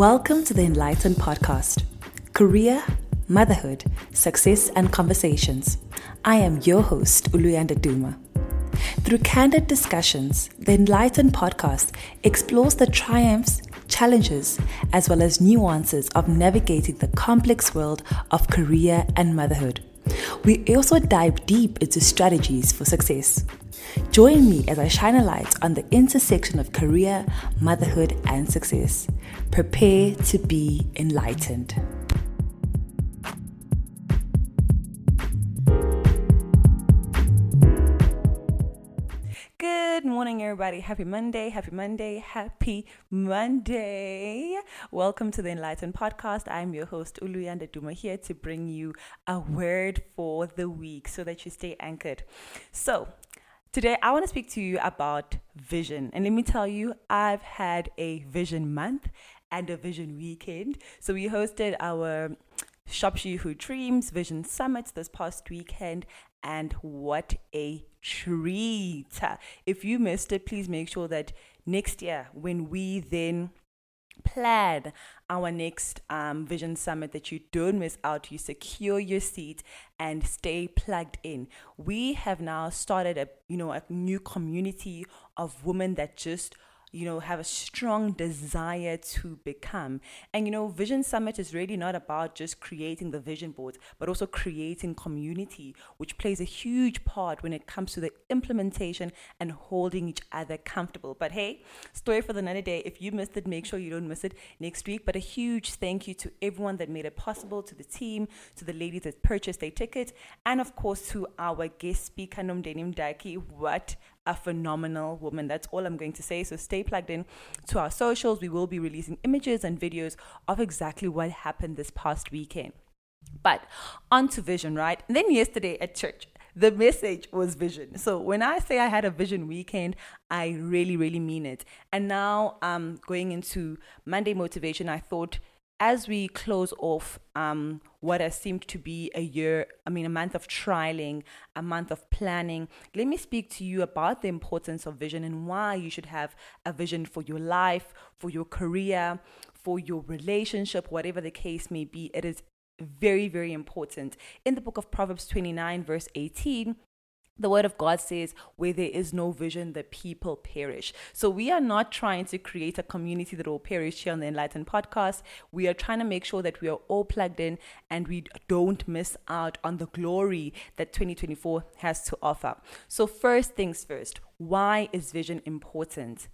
Welcome to the Enlightened Podcast Career, Motherhood, Success, and Conversations. I am your host, Uluyanda Duma. Through candid discussions, the Enlightened Podcast explores the triumphs, challenges, as well as nuances of navigating the complex world of career and motherhood. We also dive deep into strategies for success. Join me as I shine a light on the intersection of career, motherhood, and success. Prepare to be enlightened. Good morning, everybody. Happy Monday. Happy Monday. Happy Monday. Welcome to the Enlightened Podcast. I'm your host, Uluyanda Duma, here to bring you a word for the week so that you stay anchored. So, Today, I want to speak to you about vision. And let me tell you, I've had a vision month and a vision weekend. So, we hosted our Shop She Who Dreams Vision Summit this past weekend. And what a treat! If you missed it, please make sure that next year, when we then plan our next um, vision summit that you don't miss out you secure your seat and stay plugged in we have now started a you know a new community of women that just you know, have a strong desire to become. And, you know, Vision Summit is really not about just creating the vision board, but also creating community, which plays a huge part when it comes to the implementation and holding each other comfortable. But hey, story for the another day. If you missed it, make sure you don't miss it next week. But a huge thank you to everyone that made it possible, to the team, to the ladies that purchased their ticket, and of course to our guest speaker, Nomdeni Mdaki. What a phenomenal woman. That's all I'm going to say. So stay plugged in to our socials. We will be releasing images and videos of exactly what happened this past weekend. But on to vision, right? And then yesterday at church, the message was vision. So when I say I had a vision weekend, I really, really mean it. And now I'm um going into Monday motivation, I thought as we close off um, what has seemed to be a year, I mean, a month of trialing, a month of planning, let me speak to you about the importance of vision and why you should have a vision for your life, for your career, for your relationship, whatever the case may be. It is very, very important. In the book of Proverbs 29, verse 18, the word of God says, where there is no vision, the people perish. So we are not trying to create a community that will perish here on the Enlightened podcast. We are trying to make sure that we are all plugged in and we don't miss out on the glory that 2024 has to offer. So, first things first, why is vision important?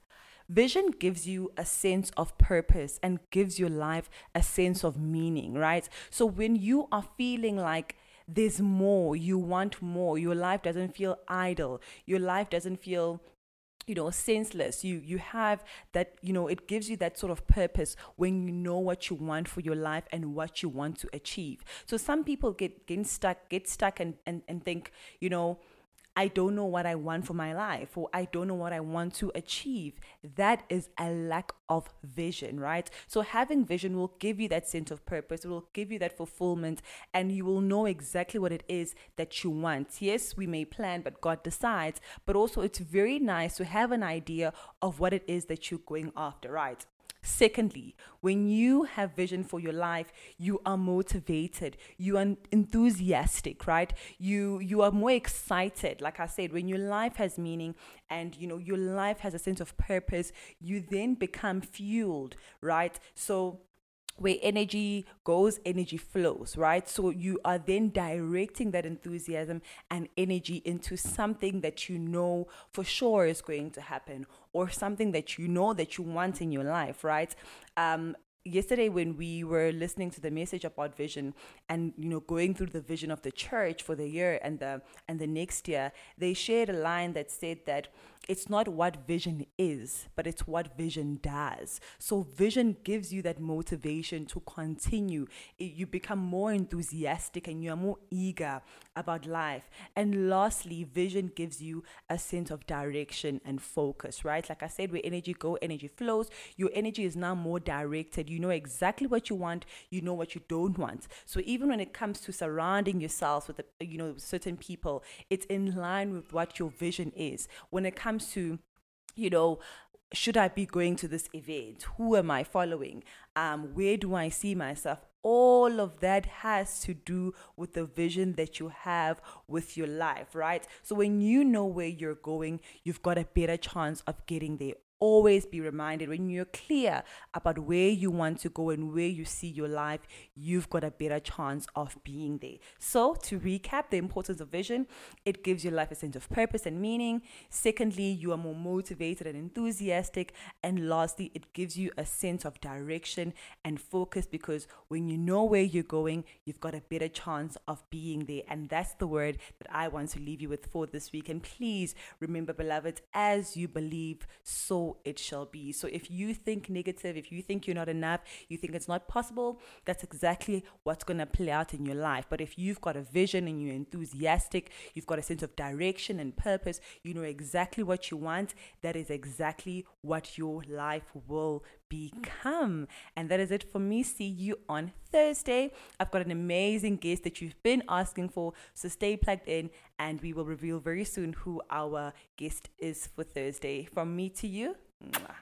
Vision gives you a sense of purpose and gives your life a sense of meaning, right? So when you are feeling like there's more, you want more, your life doesn't feel idle, your life doesn't feel you know senseless. You you have that you know it gives you that sort of purpose when you know what you want for your life and what you want to achieve. So some people get get stuck get stuck and and, and think you know I don't know what I want for my life or I don't know what I want to achieve. That is a lack of vision, right? So having vision will give you that sense of purpose, it will give you that fulfillment, and you will know exactly what it is that you want. Yes, we may plan, but God decides, but also it's very nice to have an idea of what it is that you're going after, right? Secondly, when you have vision for your life, you are motivated, you are enthusiastic, right? You you are more excited. Like I said, when your life has meaning and you know your life has a sense of purpose, you then become fueled, right? So where energy goes, energy flows, right? So you are then directing that enthusiasm and energy into something that you know for sure is going to happen or something that you know that you want in your life, right? Um, yesterday when we were listening to the message about vision and you know going through the vision of the church for the year and the and the next year they shared a line that said that it's not what vision is, but it's what vision does. So, vision gives you that motivation to continue. you become more enthusiastic and you are more eager about life. And lastly, vision gives you a sense of direction and focus, right? Like I said, where energy go, energy flows. Your energy is now more directed. You know exactly what you want, you know what you don't want. So, even when it comes to surrounding yourself with, you know, certain people, it's in line with what your vision is. When it comes to you know should I be going to this event? Who am I following? Um, where do I see myself? All of that has to do with the vision that you have with your life, right? So when you know where you're going, you've got a better chance of getting there always be reminded when you're clear about where you want to go and where you see your life, you've got a better chance of being there. So, to recap the importance of vision, it gives your life a sense of purpose and meaning. Secondly, you are more motivated and enthusiastic. And lastly, it gives you a sense of direction and focus because when you know where you're going, you've got a better chance of being there. And that's the word that I want to leave you with for this week. And please remember, beloved, as you believe, it shall be. So if you think negative, if you think you're not enough, you think it's not possible, that's exactly what's going to play out in your life. But if you've got a vision and you're enthusiastic, you've got a sense of direction and purpose, you know exactly what you want, that is exactly what your life will become. And that is it for me. See you on Thursday. I've got an amazing guest that you've been asking for. So stay plugged in and we will reveal very soon who our guest is for Thursday. From me to you. Mwah.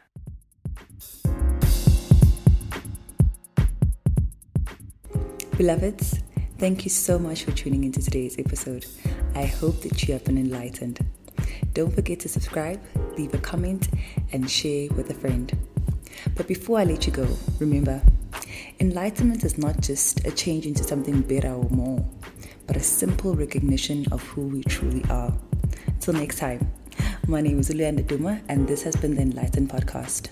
Beloveds, thank you so much for tuning into today's episode. I hope that you have been enlightened. Don't forget to subscribe, leave a comment, and share with a friend. But before I let you go, remember, enlightenment is not just a change into something better or more, but a simple recognition of who we truly are. Until next time, my name is Ulianda Duma, and this has been the Enlightened Podcast.